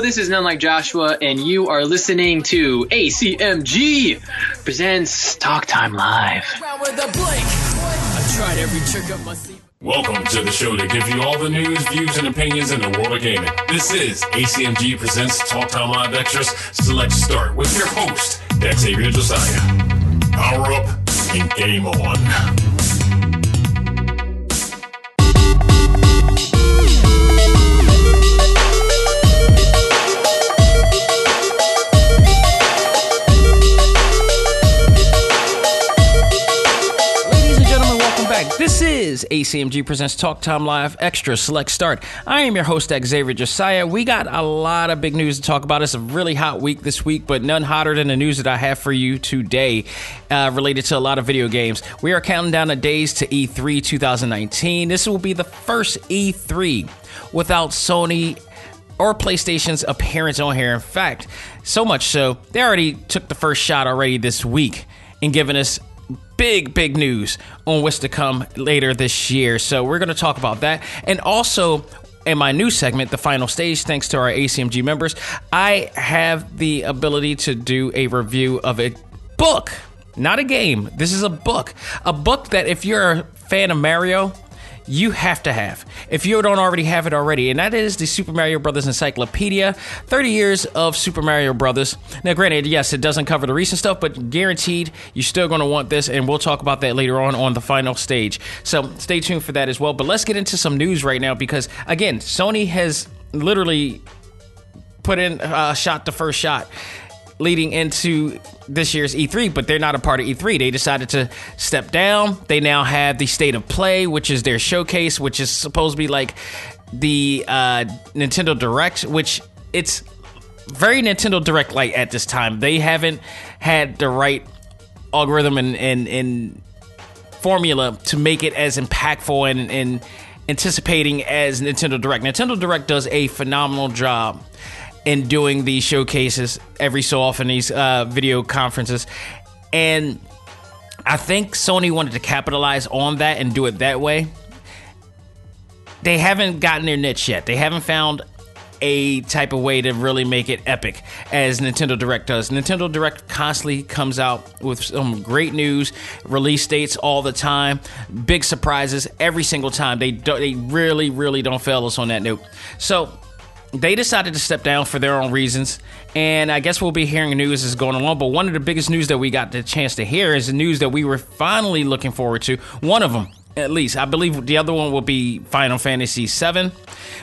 this is None Like Joshua, and you are listening to ACMG presents Talk Time Live. Welcome to the show that gives you all the news, views, and opinions in the world of gaming. This is ACMG Presents Talk Time Live Extras Select Start with your host, Xavier Josiah. Power up and game on. This is ACMG Presents Talk Time Live Extra Select Start. I am your host, Xavier Josiah. We got a lot of big news to talk about. It's a really hot week this week, but none hotter than the news that I have for you today uh, related to a lot of video games. We are counting down the days to E E3 2019. This will be the first E3 without Sony or PlayStation's appearance on here. In fact, so much so, they already took the first shot already this week and giving us big, big news on what's to come later this year. So we're going to talk about that. And also, in my new segment, The Final Stage, thanks to our ACMG members, I have the ability to do a review of a book, not a game. This is a book. A book that if you're a fan of Mario, you have to have. If you don't already have it already and that is the super mario brothers encyclopedia 30 years of super mario brothers. Now granted yes it doesn't cover the recent stuff but guaranteed you're still going to want this and we'll talk about that later on on the final stage. So stay tuned for that as well but let's get into some news right now because again sony has literally put in uh, shot the first shot leading into this year's E3, but they're not a part of E3. They decided to step down. They now have the State of Play, which is their showcase, which is supposed to be like the uh, Nintendo Direct, which it's very Nintendo Direct light at this time. They haven't had the right algorithm and and, and formula to make it as impactful and, and anticipating as Nintendo Direct. Nintendo Direct does a phenomenal job in doing these showcases every so often, these uh, video conferences. And I think Sony wanted to capitalize on that and do it that way. They haven't gotten their niche yet. They haven't found a type of way to really make it epic as Nintendo Direct does. Nintendo Direct constantly comes out with some great news, release dates all the time, big surprises every single time. They do, they really really don't fail us on that note. So they decided to step down for their own reasons, and I guess we'll be hearing news as going along. But one of the biggest news that we got the chance to hear is the news that we were finally looking forward to. One of them, at least, I believe the other one will be Final Fantasy VII,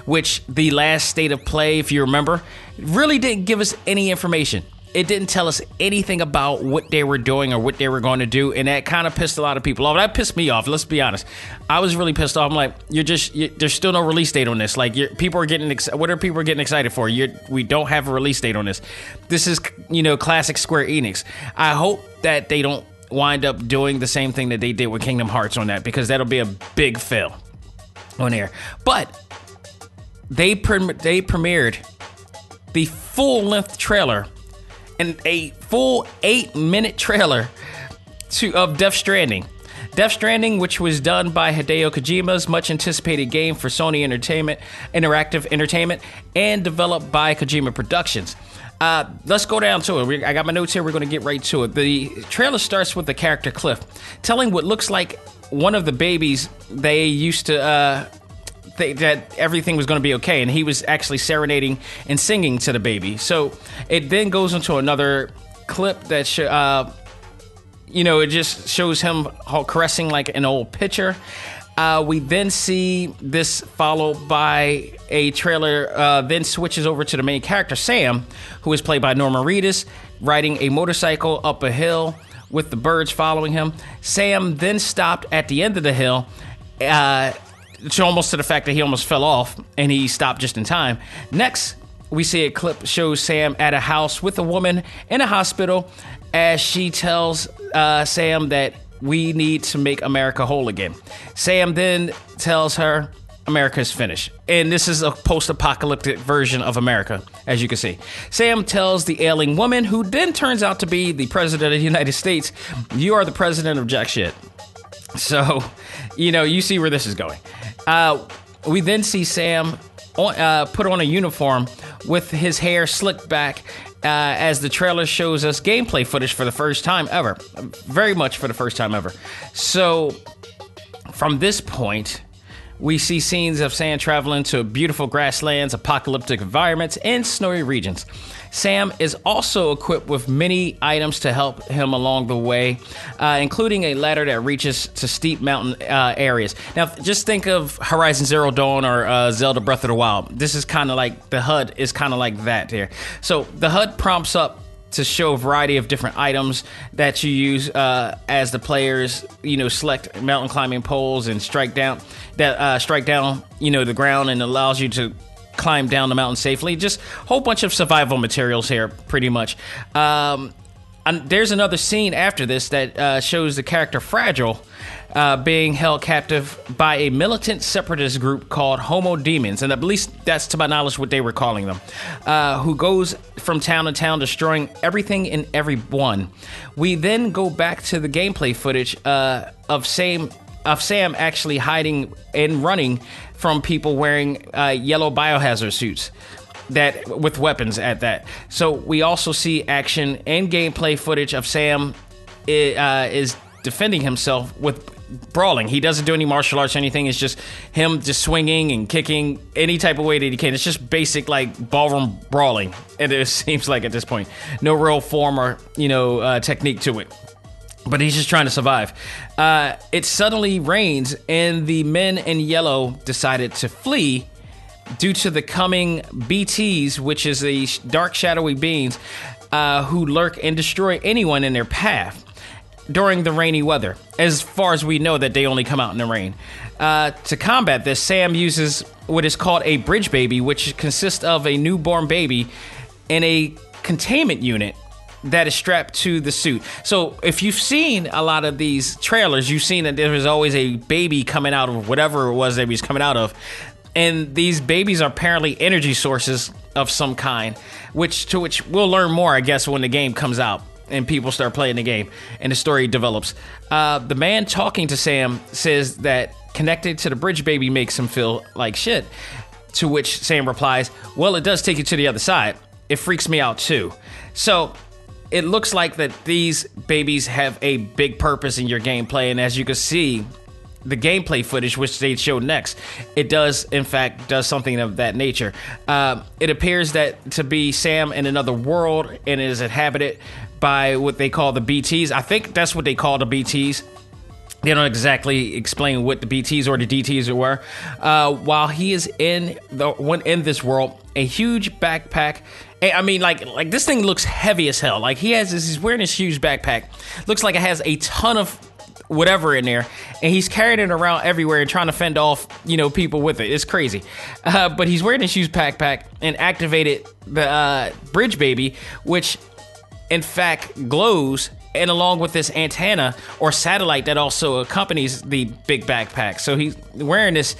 which the last state of play, if you remember, really didn't give us any information. It didn't tell us anything about what they were doing or what they were going to do, and that kind of pissed a lot of people off. That pissed me off. Let's be honest. I was really pissed off. I'm like, you're just you, there's still no release date on this. Like, you're, people are getting ex- what are people getting excited for? You're, we don't have a release date on this. This is you know classic Square Enix. I hope that they don't wind up doing the same thing that they did with Kingdom Hearts on that because that'll be a big fail on air. But they pre- they premiered the full length trailer and a full eight minute trailer to of Death Stranding. Death Stranding, which was done by Hideo Kojima's much anticipated game for Sony Entertainment, Interactive Entertainment, and developed by Kojima Productions. Uh, let's go down to it. We, I got my notes here. We're going to get right to it. The trailer starts with the character Cliff telling what looks like one of the babies they used to uh, th- that everything was going to be okay, and he was actually serenading and singing to the baby. So it then goes into another clip that sh- uh, you know it just shows him caressing like an old picture. Uh, we then see this followed by a trailer, uh, then switches over to the main character, Sam, who is played by Norman Reedus, riding a motorcycle up a hill with the birds following him. Sam then stopped at the end of the hill, uh, to almost to the fact that he almost fell off and he stopped just in time. Next, we see a clip shows Sam at a house with a woman in a hospital as she tells uh, Sam that we need to make America whole again. Sam then tells her America's finished. And this is a post apocalyptic version of America, as you can see. Sam tells the ailing woman, who then turns out to be the president of the United States, You are the president of Jack Shit. So, you know, you see where this is going. Uh, we then see Sam on, uh, put on a uniform with his hair slicked back uh, as the trailer shows us gameplay footage for the first time ever. Very much for the first time ever. So, from this point, we see scenes of Sam traveling to beautiful grasslands, apocalyptic environments, and snowy regions. Sam is also equipped with many items to help him along the way, uh, including a ladder that reaches to steep mountain uh, areas. Now, just think of Horizon Zero Dawn or uh, Zelda Breath of the Wild. This is kind of like the HUD is kind of like that here. So the HUD prompts up to show a variety of different items that you use uh, as the players, you know, select mountain climbing poles and strike down that uh, strike down, you know, the ground and allows you to climb down the mountain safely. Just a whole bunch of survival materials here, pretty much. Um, there's another scene after this that uh, shows the character Fragile uh, being held captive by a militant separatist group called Homo Demens, and at least that's to my knowledge what they were calling them, uh, who goes from town to town destroying everything and everyone. We then go back to the gameplay footage uh, of same of Sam actually hiding and running from people wearing uh, yellow biohazard suits that with weapons at that. So we also see action and gameplay footage of Sam uh, is defending himself with brawling. He doesn't do any martial arts or anything. It's just him just swinging and kicking any type of way that he can. It's just basic like ballroom brawling. And it seems like at this point, no real form or you know uh, technique to it but he's just trying to survive. Uh, it suddenly rains, and the men in yellow decided to flee due to the coming BTs, which is the dark, shadowy beings uh, who lurk and destroy anyone in their path during the rainy weather. As far as we know, that they only come out in the rain. Uh, to combat this, Sam uses what is called a bridge baby, which consists of a newborn baby and a containment unit that is strapped to the suit. So if you've seen a lot of these trailers, you've seen that there is always a baby coming out of whatever it was that he's coming out of. And these babies are apparently energy sources of some kind, which to which we'll learn more, I guess, when the game comes out and people start playing the game and the story develops. Uh, the man talking to Sam says that connected to the bridge baby makes him feel like shit. To which Sam replies, Well, it does take you to the other side. It freaks me out too. So it looks like that these babies have a big purpose in your gameplay, and as you can see, the gameplay footage, which they show next, it does in fact does something of that nature. Uh, it appears that to be Sam in another world and is inhabited by what they call the BTs. I think that's what they call the BTs. They don't exactly explain what the BTs or the DTs were. Uh, while he is in the one in this world, a huge backpack I mean, like, like this thing looks heavy as hell. Like he has this, he's wearing this huge backpack. Looks like it has a ton of whatever in there, and he's carrying it around everywhere and trying to fend off, you know, people with it. It's crazy. Uh, but he's wearing this huge backpack and activated the uh, bridge baby, which in fact glows and along with this antenna or satellite that also accompanies the big backpack. So he's wearing this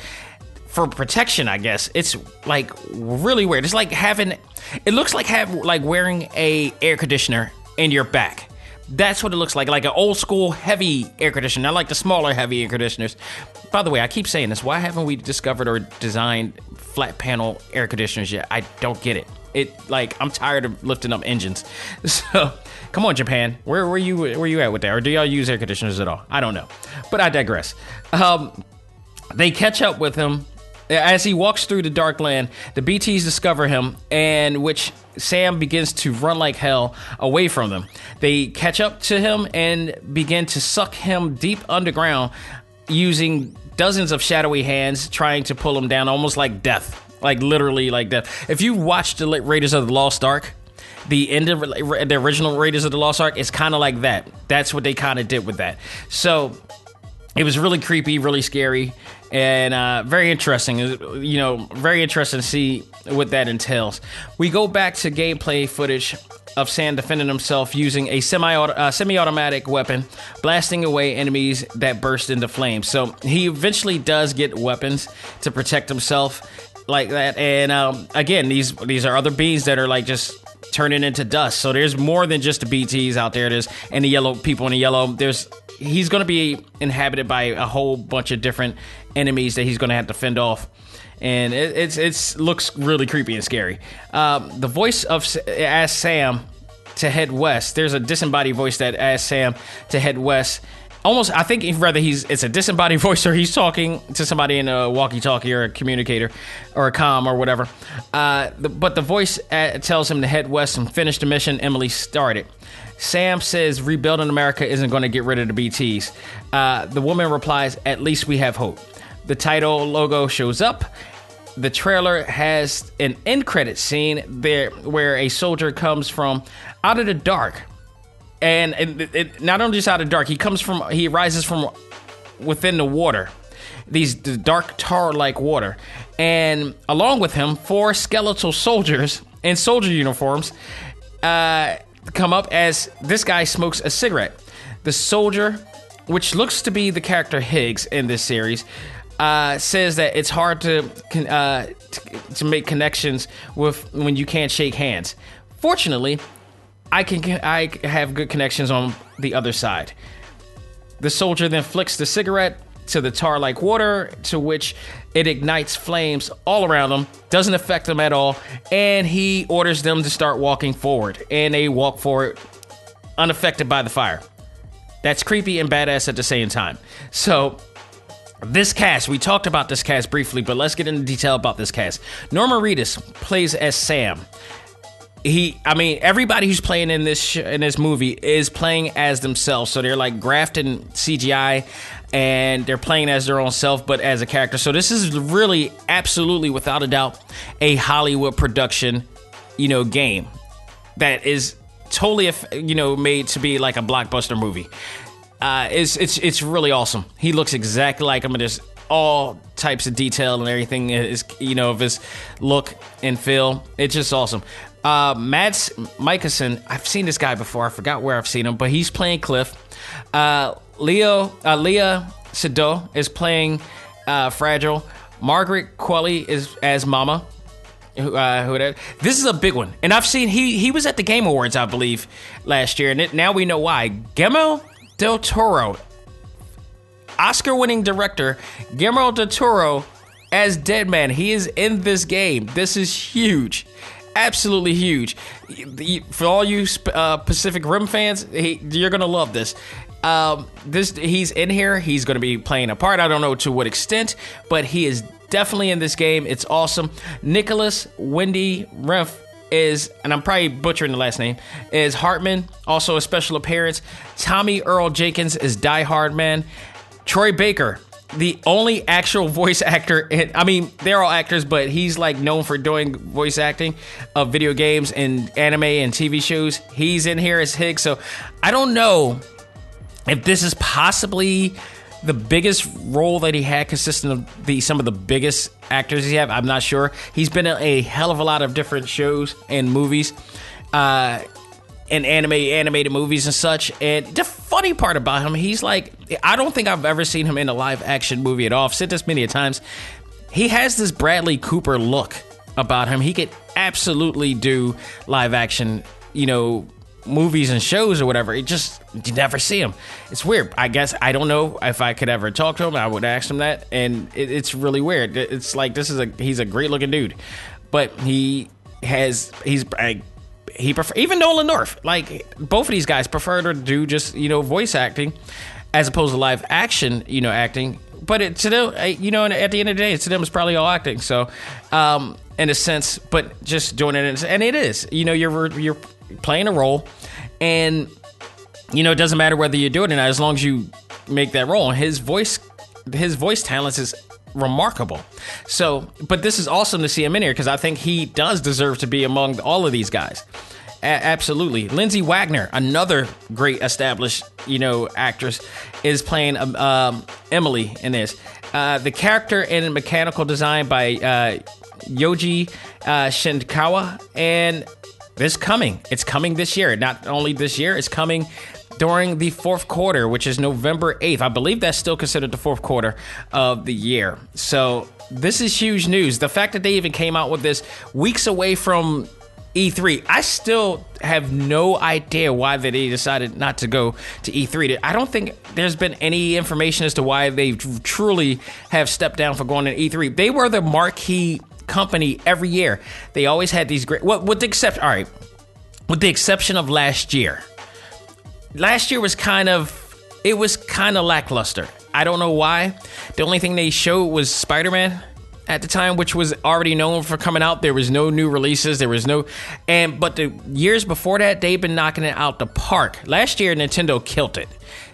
for protection, I guess. It's like really weird. It's like having it looks like have like wearing a air conditioner in your back. That's what it looks like, like an old school heavy air conditioner, I like the smaller heavy air conditioners. By the way, I keep saying this. Why haven't we discovered or designed flat panel air conditioners yet? I don't get it. It like I'm tired of lifting up engines. So come on, Japan. Where were you? Where you at with that? Or do y'all use air conditioners at all? I don't know. But I digress. Um, they catch up with him as he walks through the dark land, the BTs discover him, and which Sam begins to run like hell away from them. They catch up to him and begin to suck him deep underground using dozens of shadowy hands trying to pull him down, almost like death. Like literally like death. If you watched the Raiders of the Lost Ark, the end of the original Raiders of the Lost Ark is kind of like that. That's what they kind of did with that. So it was really creepy, really scary, and uh, very interesting. You know, very interesting to see what that entails. We go back to gameplay footage of Sam defending himself using a semi uh, semi-automatic weapon, blasting away enemies that burst into flames. So he eventually does get weapons to protect himself like that. And um, again, these these are other bees that are like just turning into dust. So there's more than just the BTs out there. There's and the yellow people in the yellow. There's he's going to be inhabited by a whole bunch of different enemies that he's going to have to fend off. And it, it's it's looks really creepy and scary. Um, the voice of asks Sam to head west. There's a disembodied voice that asks Sam to head west almost I think rather he's it's a disembodied voice or he's talking to somebody in a walkie-talkie or a communicator or a com or whatever. Uh, the, but the voice uh, tells him to head west and finish the mission Emily started. Sam says rebuilding America isn't going to get rid of the BTs. Uh, the woman replies, "At least we have hope." The title logo shows up. The trailer has an end credit scene there where a soldier comes from out of the dark and it, it, not only just out of the dark, he comes from he rises from within the water, these the dark tar-like water, and along with him, four skeletal soldiers in soldier uniforms uh, come up as this guy smokes a cigarette. The soldier, which looks to be the character Higgs in this series. Uh, says that it's hard to, uh, to make connections with when you can't shake hands. Fortunately, I can I have good connections on the other side. The soldier then flicks the cigarette to the tar like water, to which it ignites flames all around him, doesn't affect them at all, and he orders them to start walking forward. And they walk forward unaffected by the fire. That's creepy and badass at the same time. So, this cast, we talked about this cast briefly, but let's get into detail about this cast. Norman Reedus plays as Sam. He i mean everybody who's playing in this sh- in this movie is playing as themselves. So they're like grafting cgi and they're playing as their own self but as a character. So this is really absolutely without a doubt a hollywood production you know game that is totally you know made to be like a blockbuster movie uh, it's it's it's really awesome. He looks exactly like him. There's all types of detail and everything is you know of his look and feel. It's just awesome. Uh, Mads I've seen this guy before. I forgot where I've seen him, but he's playing Cliff. Uh, Leo, uh, Léa Seydoux is playing uh, Fragile. Margaret Qualley is as Mama. Who, uh, who that? This is a big one, and I've seen he he was at the Game Awards, I believe, last year, and it, now we know why. Guillermo del Toro, Oscar-winning director Guillermo del Toro as Deadman. He is in this game. This is huge absolutely huge. For all you uh, Pacific Rim fans, he, you're gonna love this. Um, this he's in here. He's gonna be playing a part. I don't know to what extent, but he is definitely in this game. It's awesome. Nicolas Winding Refn is, and I'm probably butchering the last name, is Hartman. Also a special appearance. Tommy Earl Jenkins is Die Hard Man. Troy Baker the only actual voice actor in, I mean, they're all actors, but he's like known for doing voice acting of video games and anime and TV shows. He's in here as Higgs. So I don't know if this is possibly the biggest role that he had consistent of the some of the biggest actors he have. I'm not sure. He's been in a hell of a lot of different shows and movies. Uh, in anime animated movies and such. And the funny part about him, he's like I don't think I've ever seen him in a live action movie at all. I've said this many times. He has this Bradley Cooper look about him. He could absolutely do live action, you know, movies and shows or whatever. It just you never see him. It's weird. I guess I don't know if I could ever talk to him. I would ask him that, and it, it's really weird. It's like this is a he's a great looking dude, but he has he's he prefer even Nolan North. Like both of these guys prefer to do just you know voice acting as opposed to live action, you know, acting. But it, to them, you know, at the end of the day, to them, it's probably all acting. So, um, in a sense, but just doing it, and it is. You know, you're you're playing a role, and you know, it doesn't matter whether you're doing it or not, as long as you make that role. His voice, his voice talents is remarkable. So, but this is awesome to see him in here because I think he does deserve to be among all of these guys. a- absolutely. Lindsay Wagner, another great established, you know, actress, is playing um, um, Emily in this. Uh, the character and mechanical design by uh, Yoji uh, Shinkawa, and this coming. It's coming this year. Not only this year, it's coming during the fourth quarter, which is November 8th. I believe that's still considered the fourth quarter of the year. So this is huge news. The fact that they even came out with this weeks away from E3, I still have no idea why they decided not to go to E3. I don't think there's been any information as to why they truly have stepped down for going to E3. They were the marquee company every year. They always had these great. What with the exception, all right, with the exception of last year. Last year was kind of it was kind of lackluster. I don't know why. The only thing they showed was Spider Man at the time, which was already known for coming out. There was no new releases. There was no, and but the years before that, they've been knocking it out the park. Last year, Nintendo killed it.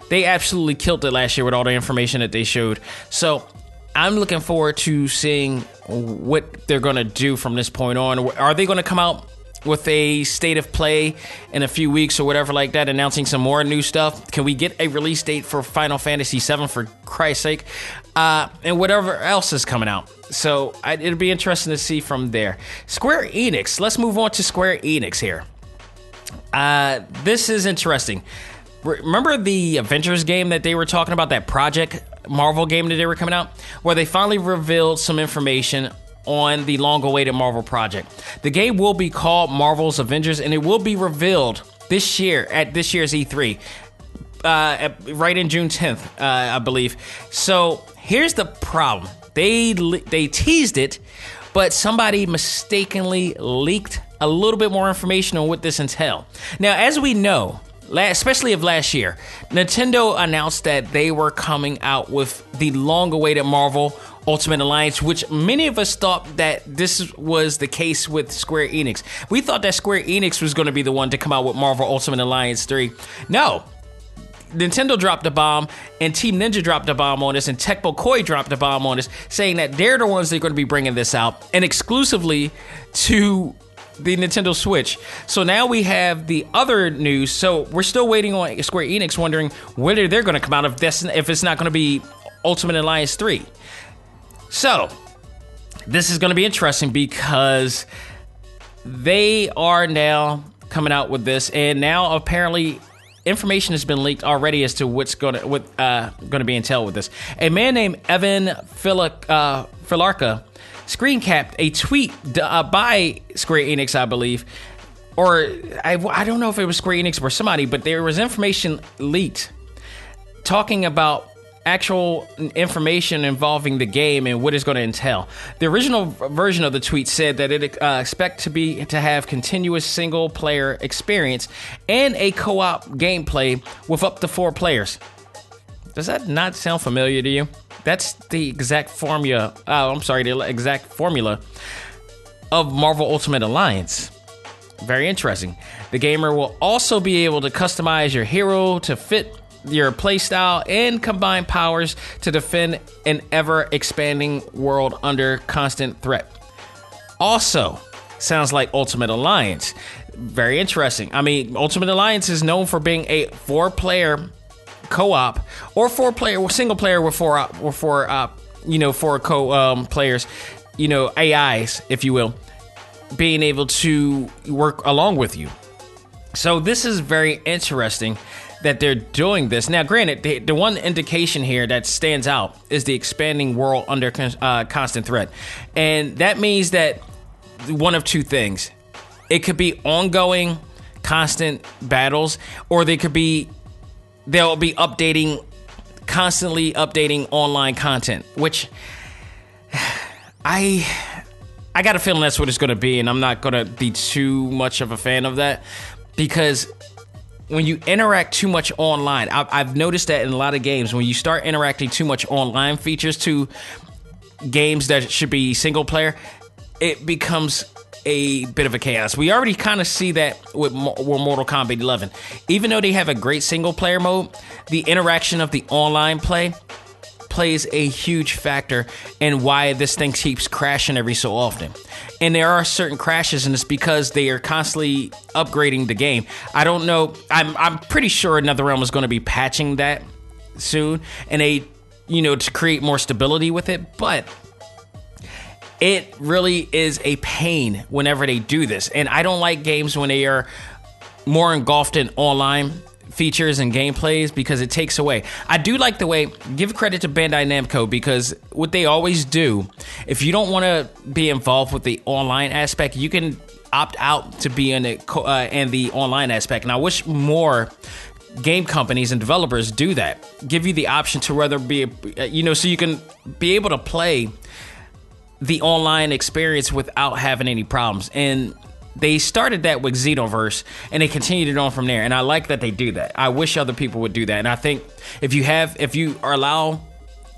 They absolutely killed it last year with all the information that they showed. So I'm looking forward to seeing what they're going to do from this point on. Are they going to come out with a state of play in a few weeks or whatever like that, announcing some more new stuff? Can we get a release date for Final Fantasy VII for Christ's sake? Uh, and whatever else is coming out. So I, it'll be interesting to see from there. Square Enix. Let's move on to Square Enix here. Uh, this is interesting. Remember the Avengers game that they were talking about, that project Marvel game that they were coming out, where they finally revealed some information on the long awaited Marvel project. The game will be called Marvel's Avengers and it will be revealed this year at this year's E3. Uh, right in June 10th, uh, I believe. So here's the problem: they they teased it, but somebody mistakenly leaked a little bit more information on what this entails. Now, as we know, especially of last year, Nintendo announced that they were coming out with the long awaited Marvel Ultimate Alliance, which many of us thought that this was the case with Square Enix. We thought that Square Enix was going to be the one to come out with Marvel Ultimate Alliance 3. No. Nintendo dropped a bomb, and Team Ninja dropped a bomb on us, and Tecmo Koei dropped a bomb on us, saying that they're the ones that are going to be bringing this out, and exclusively to the Nintendo Switch. So now we have the other news. So we're still waiting on Square Enix, wondering whether they're going to come out if this if it's not going to be Ultimate Alliance three. So this is going to be interesting because they are now coming out with this, and now apparently information has been leaked already as to what's going to what uh, going to be entailed with this. A man named Evan Philic, uh, Filarka screen capped a tweet uh, by Square Enix, I believe, or I, I don't know if it was Square Enix or somebody, but there was information leaked talking about actual information involving the game and what it's going to entail. The original version of the tweet said that it uh, expect to be to have continuous single player experience and a co-op gameplay with up to four players. Does that not sound familiar to you? That's the exact formula. Oh, I'm sorry, the exact formula of Marvel Ultimate Alliance. Very interesting. The gamer will also be able to customize your hero to fit your playstyle and combine powers to defend an ever expanding world under constant threat. Also, sounds like Ultimate Alliance. Very interesting. I mean, Ultimate Alliance is known for being a four player co-op or four player single player with four or four uh, you know four co um, players you know ais if you will being able to work along with you. So this is very interesting that they're doing this. Now granted the, the one indication here that stands out is the expanding world under uh, constant threat. And that means that one of two things. It could be ongoing constant battles or they could be they'll be updating, constantly updating online content, which I I got a feeling that's what it's going to be, and I'm not going to be too much of a fan of that because when you interact too much online, I've, I've noticed that in a lot of games, when you start interacting too much online features to games that should be single player, it becomes a bit of a chaos. We already kind of see that with, with Mortal Kombat 11. Even though they have a great single player mode, the interaction of the online play plays a huge factor in why this thing keeps crashing every so often. and there are certain crashes, and it's because they are constantly upgrading the game. I don't know. I'm I'm pretty sure NetherRealm is going to be patching that soon, and they, you know, to create more stability with it. But it really is a pain whenever they do this, and I don't like games when they are more engulfed in online features and gameplays because it takes away. I do like the way give credit to Bandai Namco because what they always do, if you don't want to be involved with the online aspect, you can opt out to be in the uh, in the online aspect. And I wish more game companies and developers do that. Give you the option to whether be you know so you can be able to play the online experience without having any problems. And they started that with Xenoverse and they continued it on from there. And I like that they do that. I wish other people would do that. And I think if you have, if you allow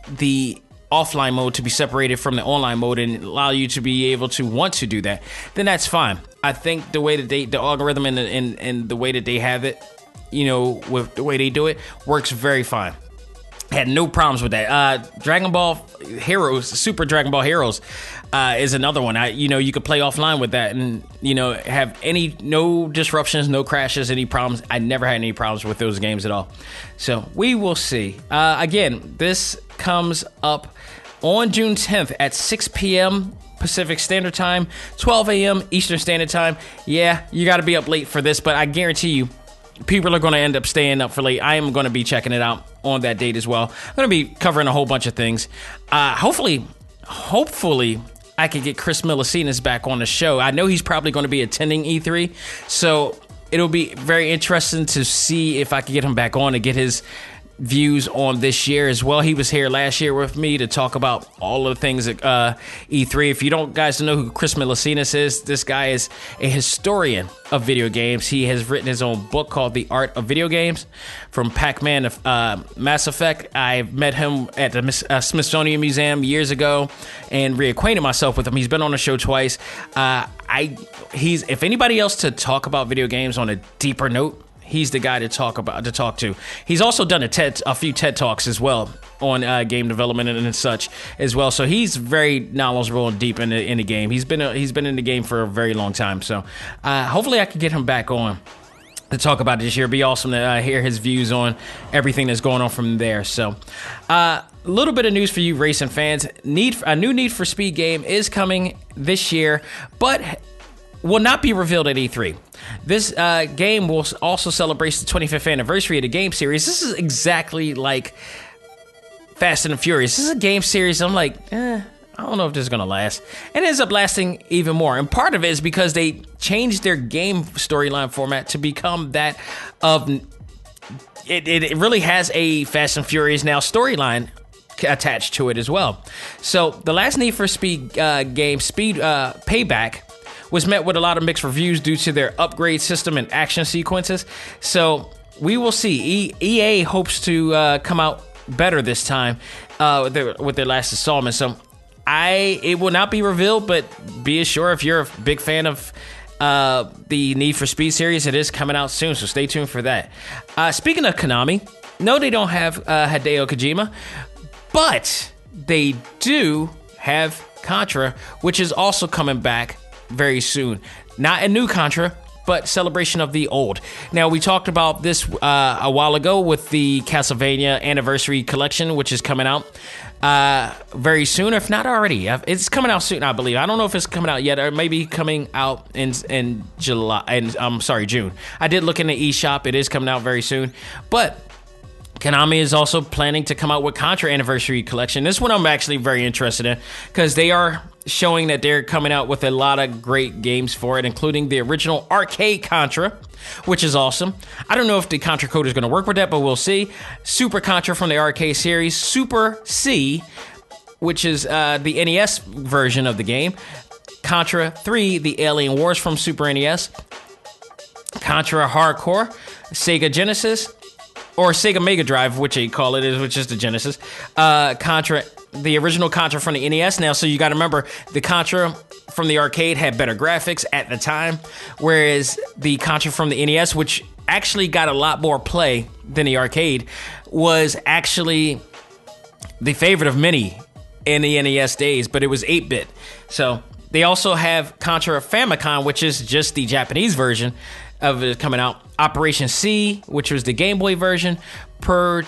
the offline mode to be separated from the online mode and allow you to be able to want to do that, then that's fine. I think the way that they, the algorithm and and, and the way that they have it, you know, with the way they do it, works very fine. Had no problems with that. Uh, Dragon Ball Heroes, Super Dragon Ball Heroes, uh, is another one. I, you know, you could play offline with that, and you know, have any no disruptions, no crashes, any problems. I never had any problems with those games at all. So we will see. Uh, again, this comes up on June 10th at 6 p.m. Pacific Standard Time, 12 a.m. Eastern Standard Time. Yeah, you got to be up late for this, but I guarantee you, people are going to end up staying up for late. I am going to be checking it out on that date as well. I'm going to be covering a whole bunch of things. Uh, hopefully, hopefully, I can get Chris Melissinos back on the show. I know he's probably going to be attending E3, so it'll be very interesting to see if I can get him back on to get his views on this year as well. He was here last year with me to talk about all of the things at uh, E3. If you don't guys know who Chris Melissinos is, this guy is a historian of video games. He has written his own book called The Art of Video Games, from Pac-Man to uh, Mass Effect. I met him at the uh, Smithsonian Museum years ago and reacquainted myself with him. He's been on the show twice. Uh, I he's if anybody else to talk about video games on a deeper note he's the guy to talk about to talk to. He's also done a TED a few TED talks as well on uh, game development and, and, such as well. So he's very knowledgeable and deep in the in the game. He's been a, he's been in the game for a very long time. So uh, hopefully I can get him back on to talk about it this year. It'd be awesome to uh, hear his views on everything that's going on from there. So, a uh, little bit of news for you racing fans: Need a new Need for Speed game is coming this year, but will not be revealed at E3. This uh, game will also celebrate the 25th anniversary of the game series. This is exactly like Fast and Furious. This is a game series. I'm like, eh, I don't know if this is gonna last. And it ends up lasting even more. And part of it is because they changed their game storyline format to become that of it, it really has a Fast and Furious now storyline attached to it as well. So the last Need for Speed uh, game, Speed uh, Payback, was met with a lot of mixed reviews due to their upgrade system and action sequences. So we will see. E- EA hopes to uh, come out better this time uh, with, their, with their last installment. So I it will not be revealed, but be assured if you're a big fan of uh, the Need for Speed series, it is coming out soon. So stay tuned for that. Uh, speaking of Konami, no, they don't have uh, Hideo Kojima, but they do have Contra, which is also coming back very soon. Not a new Contra, but celebration of the old. Now we talked about this uh, a while ago with the Castlevania Anniversary Collection, which is coming out uh, very soon, if not already. It's coming out soon, I believe. I don't know if it's coming out yet, or maybe coming out in in July. And I'm sorry, June. I did look in the eShop. It is coming out very soon, but. Konami is also planning to come out with Contra Anniversary Collection. This one I'm actually very interested in because they are showing that they're coming out with a lot of great games for it, including the original arcade Contra, which is awesome. I don't know if the Contra code is going to work with that, but we'll see. Super Contra from the arcade series, Super C, which is uh, the NES version of the game, Contra 3, the Alien Wars from Super NES, Contra Hardcore, Sega Genesis, or Sega Mega Drive, which they call it, is which is the Genesis, uh, Contra the original Contra from the NES now. So you got to remember the Contra from the arcade had better graphics at the time, whereas the Contra from the NES, which actually got a lot more play than the arcade, was actually the favorite of many in the NES days, but it was 8 bit. So They also have Contra Famicom, which is just the Japanese version of it coming out. Operation C, which was the Game Boy version. Per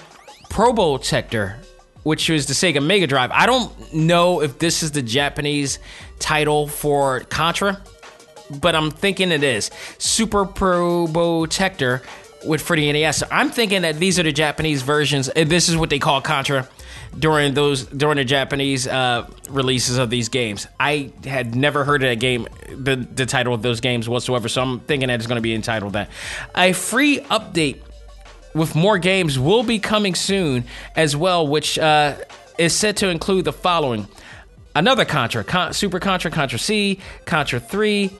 Probotector, which was the Sega Mega Drive. I don't know if this is the Japanese title for Contra, but I'm thinking it is. Super Probotector with the NES. I'm thinking that these are the Japanese versions. And this is what they call Contra during those during the Japanese uh, releases of these games. I had never heard of that game, the the title of those games whatsoever. So I'm thinking that it's going to be entitled that. A free update with more games will be coming soon as well, which uh, is set to include the following: another Contra, Con- Super Contra, Contra C, Contra Three,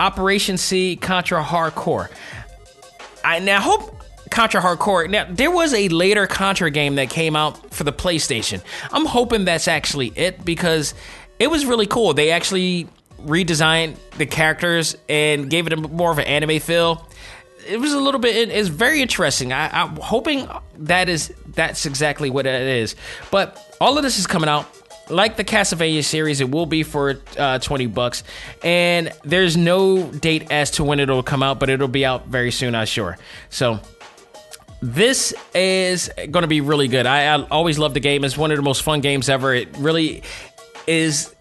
Operation C, Contra Hardcore. I now hope Contra Hardcore. Now, there was a later Contra game that came out for the PlayStation. I'm hoping that's actually it because it was really cool. They actually redesigned the characters and gave it a more of an anime feel. It was a little bit. It's very interesting. I, I'm hoping that is that's exactly what it is. But all of this is coming out like the Castlevania series, it will be for uh, 20 bucks. And there's no date as to when it'll come out, but it'll be out very soon, I'm sure. So this is going to be really good. I, I always love the game. It's one of the most fun games ever. It really is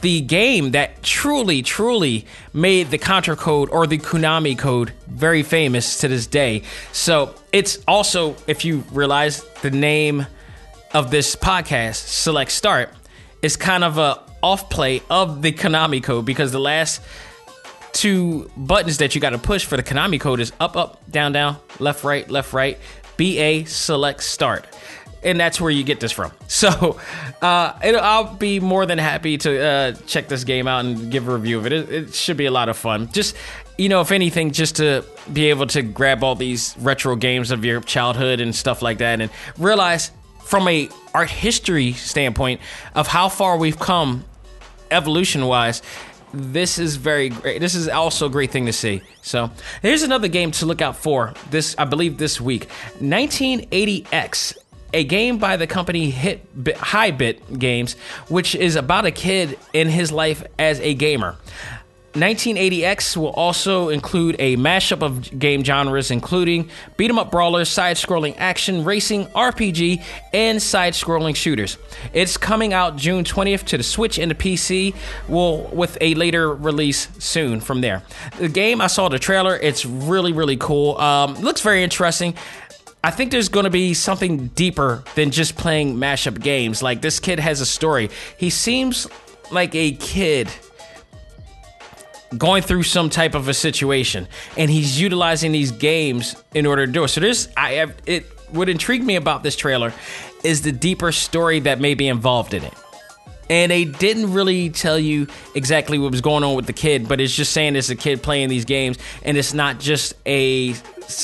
the game that truly, truly made the Contra code or the Konami code very famous to this day. So it's also, if you realize the name of this podcast, Select Start, is kind of a off play of the Konami code because the last two buttons that you got to push for the Konami code is up, up, down, down, left, right, left, right, BA, select, start. And that's where you get this from. So uh, it, I'll be more than happy to uh, check this game out and give a review of it. it. It should be a lot of fun. Just, you know, if anything, just to be able to grab all these retro games of your childhood and stuff like that and realize from a art history standpoint of how far we've come evolution wise this is very great. This is also a great thing to see. So here's another game to look out for this i believe this week. 1980x a game by the company hit Hi-Bit Games, which is about a kid in his life as a gamer. 1980X will also include a mashup of game genres, including beat 'em up brawlers, side scrolling action, racing, RPG, and side scrolling shooters. It's coming out June 20th to the Switch and the PC, will with a later release soon from there. The game, I saw the trailer, it's really, really cool. Um, looks very interesting. I think there's going to be something deeper than just playing mashup games. Like, this kid has a story. He seems like a kid going through some type of a situation and he's utilizing these games in order to do it. So there's i have it what intrigued me about this trailer is the deeper story that may be involved in it. And they didn't really tell you exactly what was going on with the kid but it's just saying it's a kid playing these games and it's not just a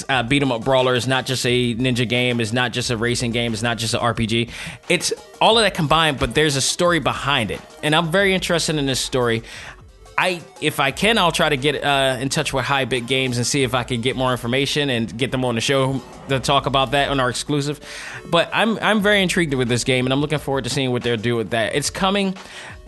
uh, beat 'em up brawler it's not just a ninja game it's not just a racing game it's not just an rpg it's all of that combined but there's a story behind it. And i'm very interested in this story I, if I can, I'll try to get uh, in touch with High Bit Games and see if I can get more information and get them on the show to talk about that on our exclusive. But I'm I'm very intrigued with this game, and I'm looking forward to seeing what they'll do with that. It's coming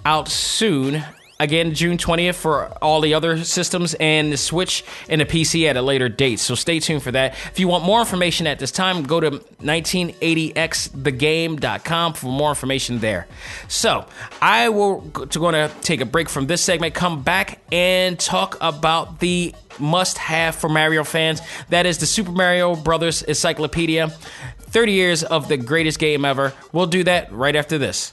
out soon. Again, June 20th for all the other systems and the Switch and the PC at a later date. So stay tuned for that. If you want more information at this time, go to 1980xthegame.com for more information there. So I will going to take a break from this segment, come back and talk about the must have for Mario fans. That is the Super Mario Brothers Encyclopedia. 30 years of the greatest game ever. We'll do that right after this.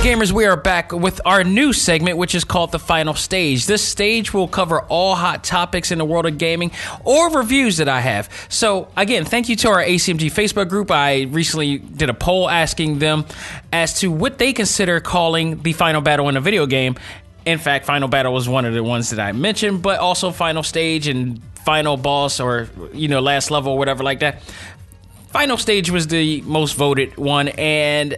Gamers, we are back with our new segment, which is called the final stage. This stage will cover all hot topics in the world of gaming or reviews that I have. So, again, thank you to our ACMG Facebook group. I recently did a poll asking them as to what they consider calling the final battle in a video game. In fact, Final Battle was one of the ones that I mentioned, but also Final Stage and Final Boss or, you know, last level or whatever like that. Final Stage was the most voted one, and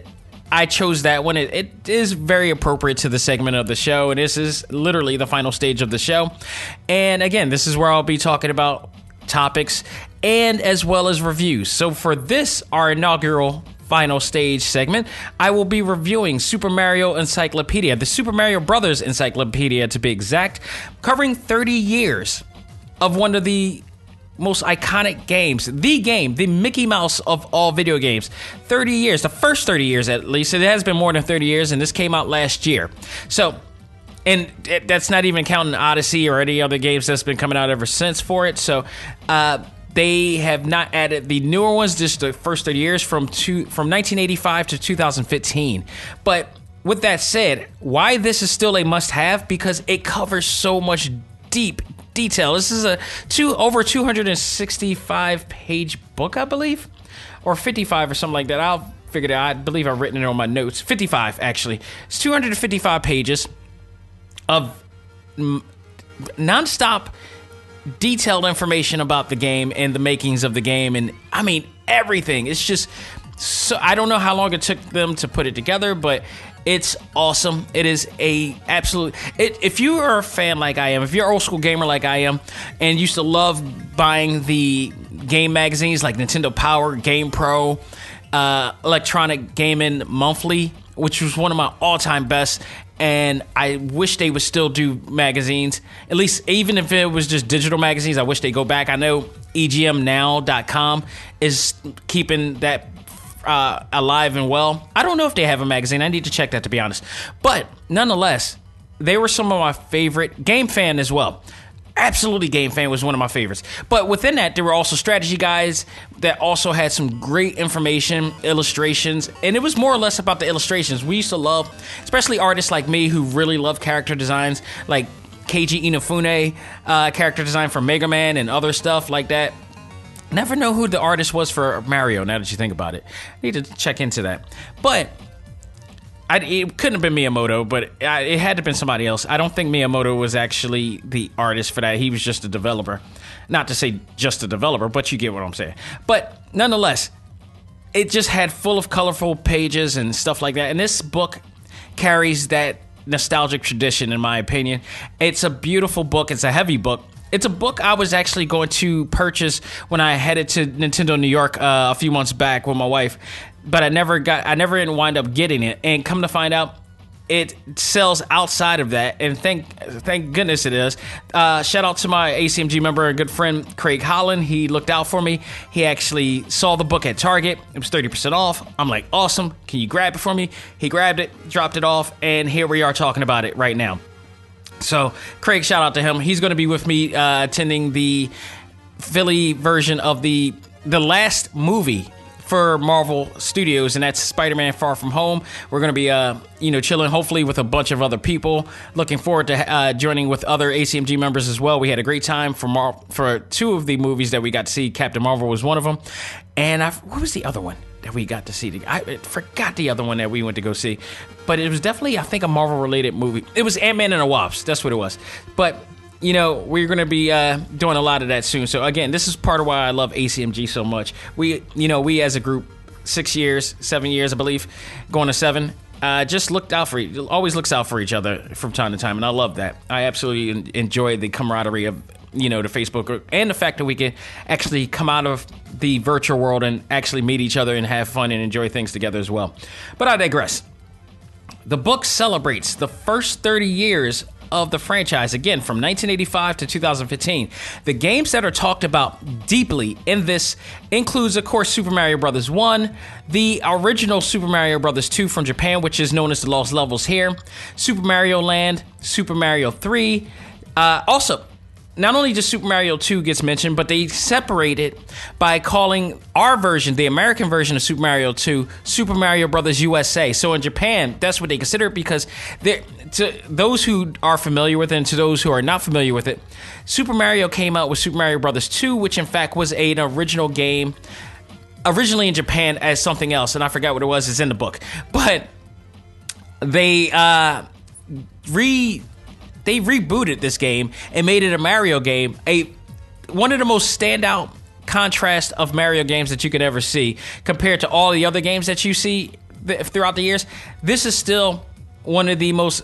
I chose that one. It, it is very appropriate to the segment of the show, and this is literally the final stage of the show. And again, this is where I'll be talking about topics and as well as reviews. So for this, our inaugural final stage segment, I will be reviewing Super Mario Encyclopedia, the Super Mario Brothers Encyclopedia to be exact, covering 30 years of one of the most iconic games, the game, the Mickey Mouse of all video games. 30 years, the first 30 years at least. It has been more than 30 years, and this came out last year. So, and that's not even counting Odyssey or any other games that's been coming out ever since for it. So, uh, they have not added the newer ones, just the first 30 years from two, from 1985 to 2015. But with that said, why this is still a must have because it covers so much deep detail. This is a two over 265 page book, I believe, or 55 or something like that. I'll figure it out. I believe I've written it on my notes. 55 actually. It's 255 pages of nonstop detailed information about the game and the makings of the game and I mean everything. It's just so I don't know how long it took them to put it together, but it's awesome. It is a absolute. It, if you are a fan like I am, if you're an old school gamer like I am, and used to love buying the game magazines like Nintendo Power, Game Pro, uh, Electronic Gaming Monthly, which was one of my all time best. And I wish they would still do magazines, at least even if it was just digital magazines. I wish they go back. I know EGMNow.com is keeping that uh, alive and well. I don't know if they have a magazine. I need to check that to be honest. But nonetheless, they were some of my favorite game fan as well. Absolutely, Game Fan was one of my favorites. But within that, there were also strategy guys that also had some great information, illustrations, and it was more or less about the illustrations. We used to love, especially artists like me who really love character designs, like Keiji Inafune, uh, character design for Mega Man and other stuff like that. Never know who the artist was for Mario. Now that you think about it, I need to check into that. But I, it couldn't have been Miyamoto, but it had to have been somebody else. I don't think Miyamoto was actually the artist for that. He was just a developer. Not to say just a developer, but you get what I'm saying. But nonetheless, it just had full of colorful pages and stuff like that. And this book carries that nostalgic tradition, in my opinion. It's a beautiful book. It's a heavy book, it's a book I was actually going to purchase when I headed to Nintendo New York uh, a few months back with my wife, but I never got. I never didn't wind up getting it. And come to find out, it sells outside of that, and thank thank goodness it is. Uh, shout out to my ACMG member, a good friend Craig Holland. He looked out for me. He actually saw the book at Target. It was thirty percent off. I'm like, awesome. Can you grab it for me? He grabbed it, dropped it off, and here we are talking about it right now. So, Craig, shout out to him. He's going to be with me uh, attending the Philly version of the the last movie for Marvel Studios, and that's Spider-Man: Far From Home. We're going to be, uh, you know, chilling, hopefully, with a bunch of other people. Looking forward to uh, joining with other ACMG members as well. We had a great time for Mar- for two of the movies that we got to see. Captain Marvel was one of them, and I, what was the other one? That we got to see. I forgot the other one that we went to go see, but it was definitely I think a Marvel related movie. It was Ant Man and the Wasp. That's what it was. But you know we're going to be uh, doing a lot of that soon. So again, this is part of why I love ACMG so much. We you know we as a group, six years, seven years I believe, going to seven. Uh, just looked out for always looks out for each other from time to time, and I love that. I absolutely enjoy the camaraderie of you know, to Facebook and the fact that we can actually come out of the virtual world and actually meet each other and have fun and enjoy things together as well. But I digress. The book celebrates the first 30 years of the franchise, again, from 1985 to 2015. The games that are talked about deeply in this includes, of course, Super Mario Brothers 1, the original Super Mario Brothers 2 from Japan, which is known as the Lost Levels here, Super Mario Land, Super Mario 3, uh, also not only just Super Mario 2 gets mentioned, but they separate it by calling our version, the American version of Super Mario 2, Super Mario Brothers USA. So in Japan, that's what they consider it because to those who are familiar with it and to those who are not familiar with it, Super Mario came out with Super Mario Brothers 2, which in fact was an original game originally in Japan as something else, and I forgot what it was. It's in the book, but they uh, re they rebooted this game and made it a Mario game. A one of the most standout contrast of Mario games that you could ever see compared to all the other games that you see throughout the years. This is still one of the most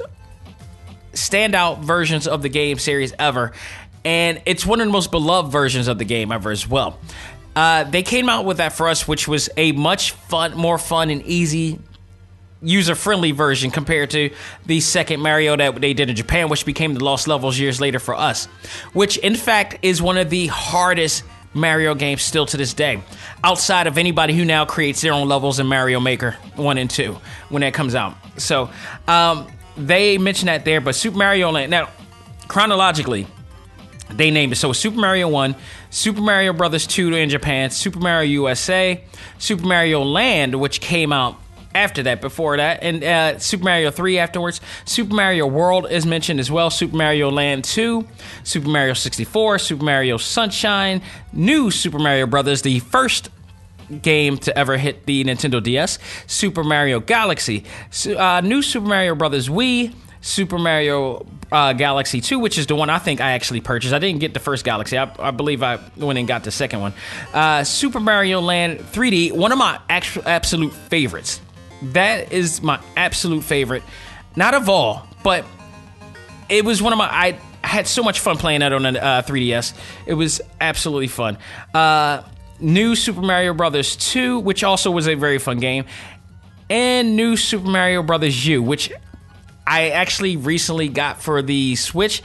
standout versions of the game series ever. And it's one of the most beloved versions of the game ever as well. Uh, they came out with that for us, which was a much fun, more fun and easy user friendly version compared to the second Mario that they did in Japan, which became the Lost Levels years later for us, which in fact is one of the hardest Mario games still to this day, outside of anybody who now creates their own levels in Mario Maker 1 and 2 when that comes out. So um, they mentioned that there, but Super Mario Land, now chronologically, they named it. So Super Mario 1, Super Mario Brothers 2 in Japan, Super Mario USA, Super Mario Land, which came out after that, before that, and uh, Super Mario 3 afterwards. Super Mario World is mentioned as well. Super Mario Land 2, Super Mario 64, Super Mario Sunshine, New Super Mario Brothers, the first game to ever hit the Nintendo DS, Super Mario Galaxy, uh, New Super Mario Brothers Wii, Super Mario uh, Galaxy 2, which is the one I think I actually purchased. I didn't get the first Galaxy. I, I believe I went and got the second one. Uh, Super Mario Land 3D, one of my actual, absolute favorites. That is my absolute favorite. Not of all, but it was one of my. I had so much fun playing that on a uh, 3DS. It was absolutely fun. Uh, new Super Mario Brothers 2, which also was a very fun game, and new Super Mario Brothers U, which I actually recently got for the Switch.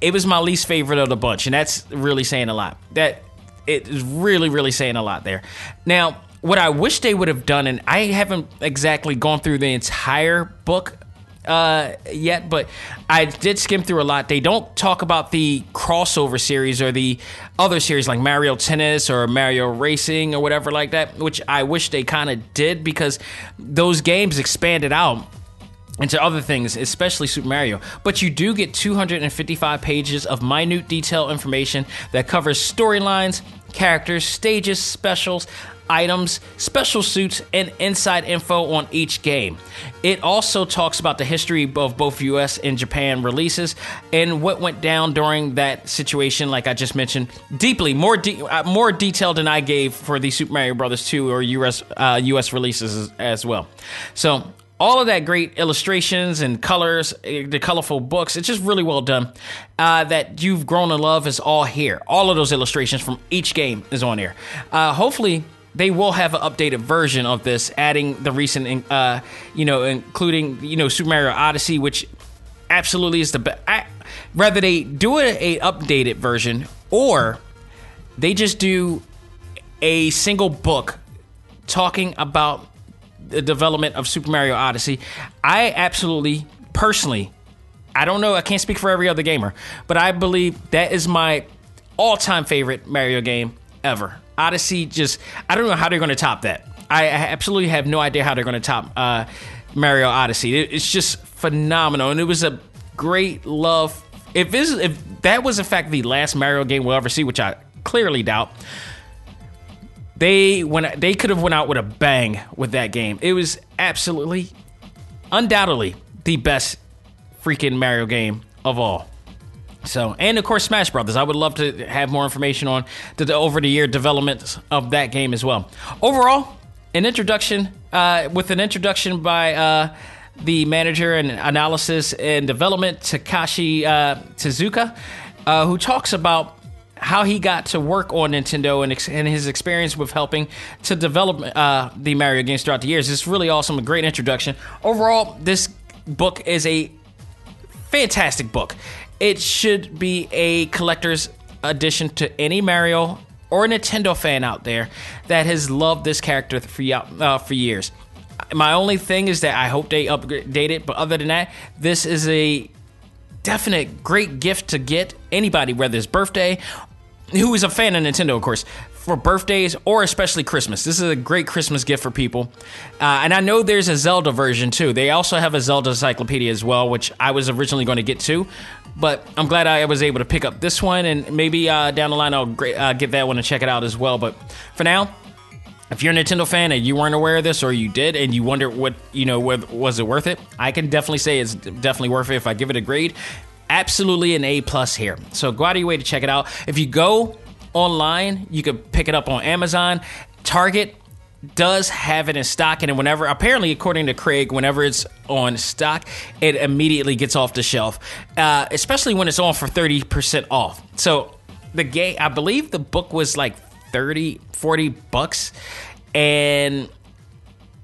It was my least favorite of the bunch, and that's really saying a lot. That it is really, really saying a lot there. Now, what I wish they would have done, and I haven't exactly gone through the entire book uh, yet, but I did skim through a lot. They don't talk about the crossover series or the other series like Mario Tennis or Mario Racing or whatever like that, which I wish they kind of did because those games expanded out into other things, especially Super Mario. But you do get 255 pages of minute detail information that covers storylines, characters, stages, specials, items, special suits, and inside info on each game. It also talks about the history of both US and Japan releases and what went down during that situation, like I just mentioned, deeply, more de- uh, more detailed than I gave for the Super Mario Brothers 2 or US, uh, US releases as, as well. So, all of that great illustrations and colors, eh, the colorful books. It's just really well done. Uh, that you've grown to love is all here. All of those illustrations from each game is on here. Uh, hopefully, they will have an updated version of this, adding the recent, uh, you know, including you know Super Mario Odyssey, which absolutely is the best. Rather they do a, a updated version, or they just do a single book talking about the development of Super Mario Odyssey, I absolutely, personally, I don't know, I can't speak for every other gamer, but I believe that is my all time favorite Mario game ever. Odyssey just, I don't know how they're going to top that. I absolutely have no idea how they're going to top uh, Mario Odyssey. It's just phenomenal, and it was a great love. If this, if that was in fact the last Mario game we'll ever see, which I clearly doubt, they went they could have went out with a bang with that game. It was absolutely undoubtedly the best freaking Mario game of all. So, and of course, Smash Brothers. I would love to have more information on the, the over the year developments of that game as well. Overall, an introduction uh, with an introduction by uh, the manager and analysis and development Takashi uh, Tezuka, uh, who talks about how he got to work on Nintendo and, ex- and his experience with helping to develop uh, the Mario games throughout the years. It's really awesome, a great introduction. Overall, this book is a fantastic book. It should be a collector's addition to any Mario or Nintendo fan out there that has loved this character for, uh, for years. My only thing is that I hope they update it, but other than that, this is a definite great gift to get anybody, whether it's birthday, who is a fan of Nintendo, of course, for birthdays or especially Christmas. This is a great Christmas gift for people. Uh, and I know there's a Zelda version too. They also have a Zelda encyclopedia as well, which I was originally going to get to. But I'm glad I was able to pick up this one, and maybe uh, down the line I'll uh, get that one and check it out as well. But for now, if you're a Nintendo fan and you weren't aware of this, or you did, and you wonder what you know, was it worth it? I can definitely say it's definitely worth it. If I give it a grade, absolutely an A plus here. So go out of your way to check it out. If you go online, you can pick it up on Amazon, Target does have it in stock and whenever apparently according to craig whenever it's on stock it immediately gets off the shelf uh, especially when it's on for 30% off. So the game i believe the book was like 30 40 bucks and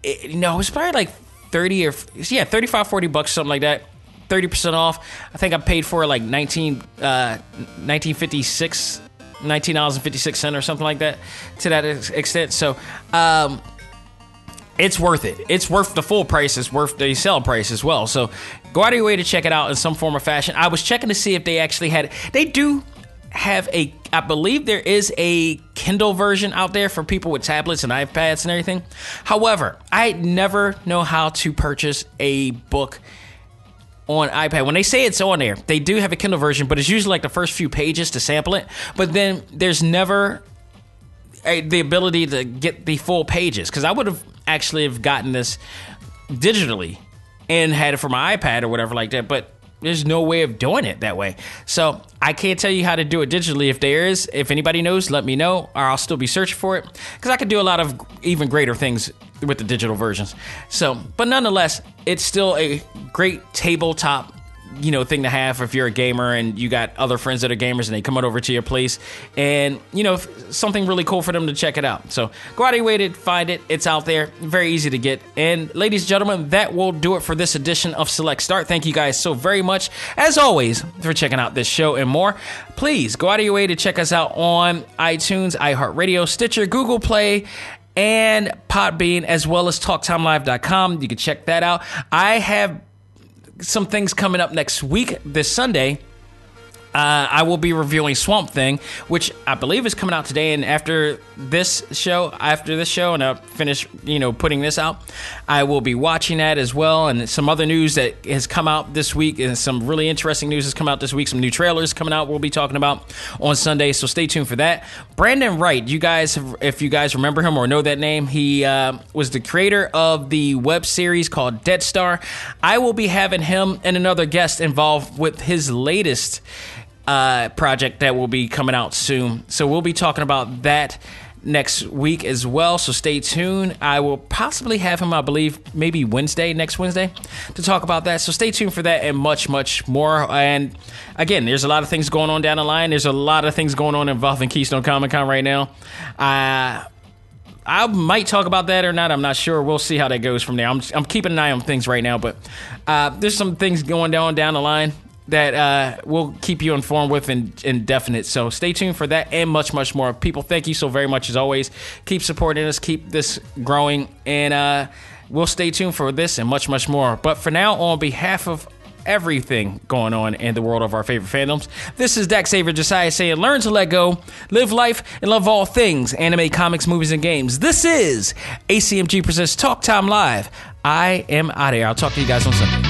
it, know it was probably like 30 or yeah 35 40 bucks something like that 30% off. I think i paid for it like 19 uh, 1956 nineteen dollars and fifty six cent or something like that to that extent. So, um, it's worth it. It's worth the full price. It's worth the sale price as well. So, go out of your way to check it out in some form or fashion. I was checking to see if they actually had. They do have a. I believe there is a Kindle version out there for people with tablets and iPads and everything. However, I never know how to purchase a book on iPad. When they say it's on there, they do have a Kindle version, but it's usually like the first few pages to sample it. But then there's never a, the ability to get the full pages because I would have actually have gotten this digitally and had it for my iPad or whatever like that. But there's no way of doing it that way. So I can't tell you how to do it digitally. If there is, if anybody knows, let me know, or I'll still be searching for it because I could do a lot of even greater things with the digital versions. So, but nonetheless, it's still a great tabletop you know thing to have if you're a gamer and you got other friends that are gamers and they come over to your place. And you know something really cool for them to check it out. So go out of your way to find it. It's out there. Very easy to get. And ladies and gentlemen that will do it for this edition of select start. Thank you guys so very much as always for checking out this show and more. Please go out of your way to check us out on itunes iheartradio stitcher google play and Podbean, as well as TalkTimeLive.com. You can check that out. I have some things coming up next week, this Sunday. Uh, I will be reviewing Swamp Thing, which I believe is coming out today. And after this show, after this show, and I finish, you know, putting this out, I will be watching that as well. And some other news that has come out this week, and some really interesting news has come out this week. Some new trailers coming out. We'll be talking about on Sunday, so stay tuned for that. Brandon Wright, you guys, if you guys remember him or know that name, he uh, was the creator of the web series called Dead Star. I will be having him and another guest involved with his latest uh, project that will be coming out soon. So we'll be talking about that next week as well. So stay tuned. I will possibly have him, I believe, maybe Wednesday, next Wednesday, to talk about that. So stay tuned for that and much, much more. And again, there's a lot of things going on down the line. There's a lot of things going on involving Keystone Comic Con right now. Uh, I might talk about that or not. I'm not sure. We'll see how that goes from there. I'm, I'm keeping an eye on things right now, but uh, there's some things going down down the line that uh, we'll keep you informed with in, indefinite. So stay tuned for that and much, much more. People, thank you so very much as always. Keep supporting us, keep this growing, and uh, we'll stay tuned for this and much, much more. But for now, on behalf of everything going on in the world of our favorite fandoms. This is Dak Saver Josiah saying, learn to let go, live life, and love all things anime, comics, movies, and games. This is ACMG Presents Talk Time Live. I am out of here. I'll talk to you guys on Sunday.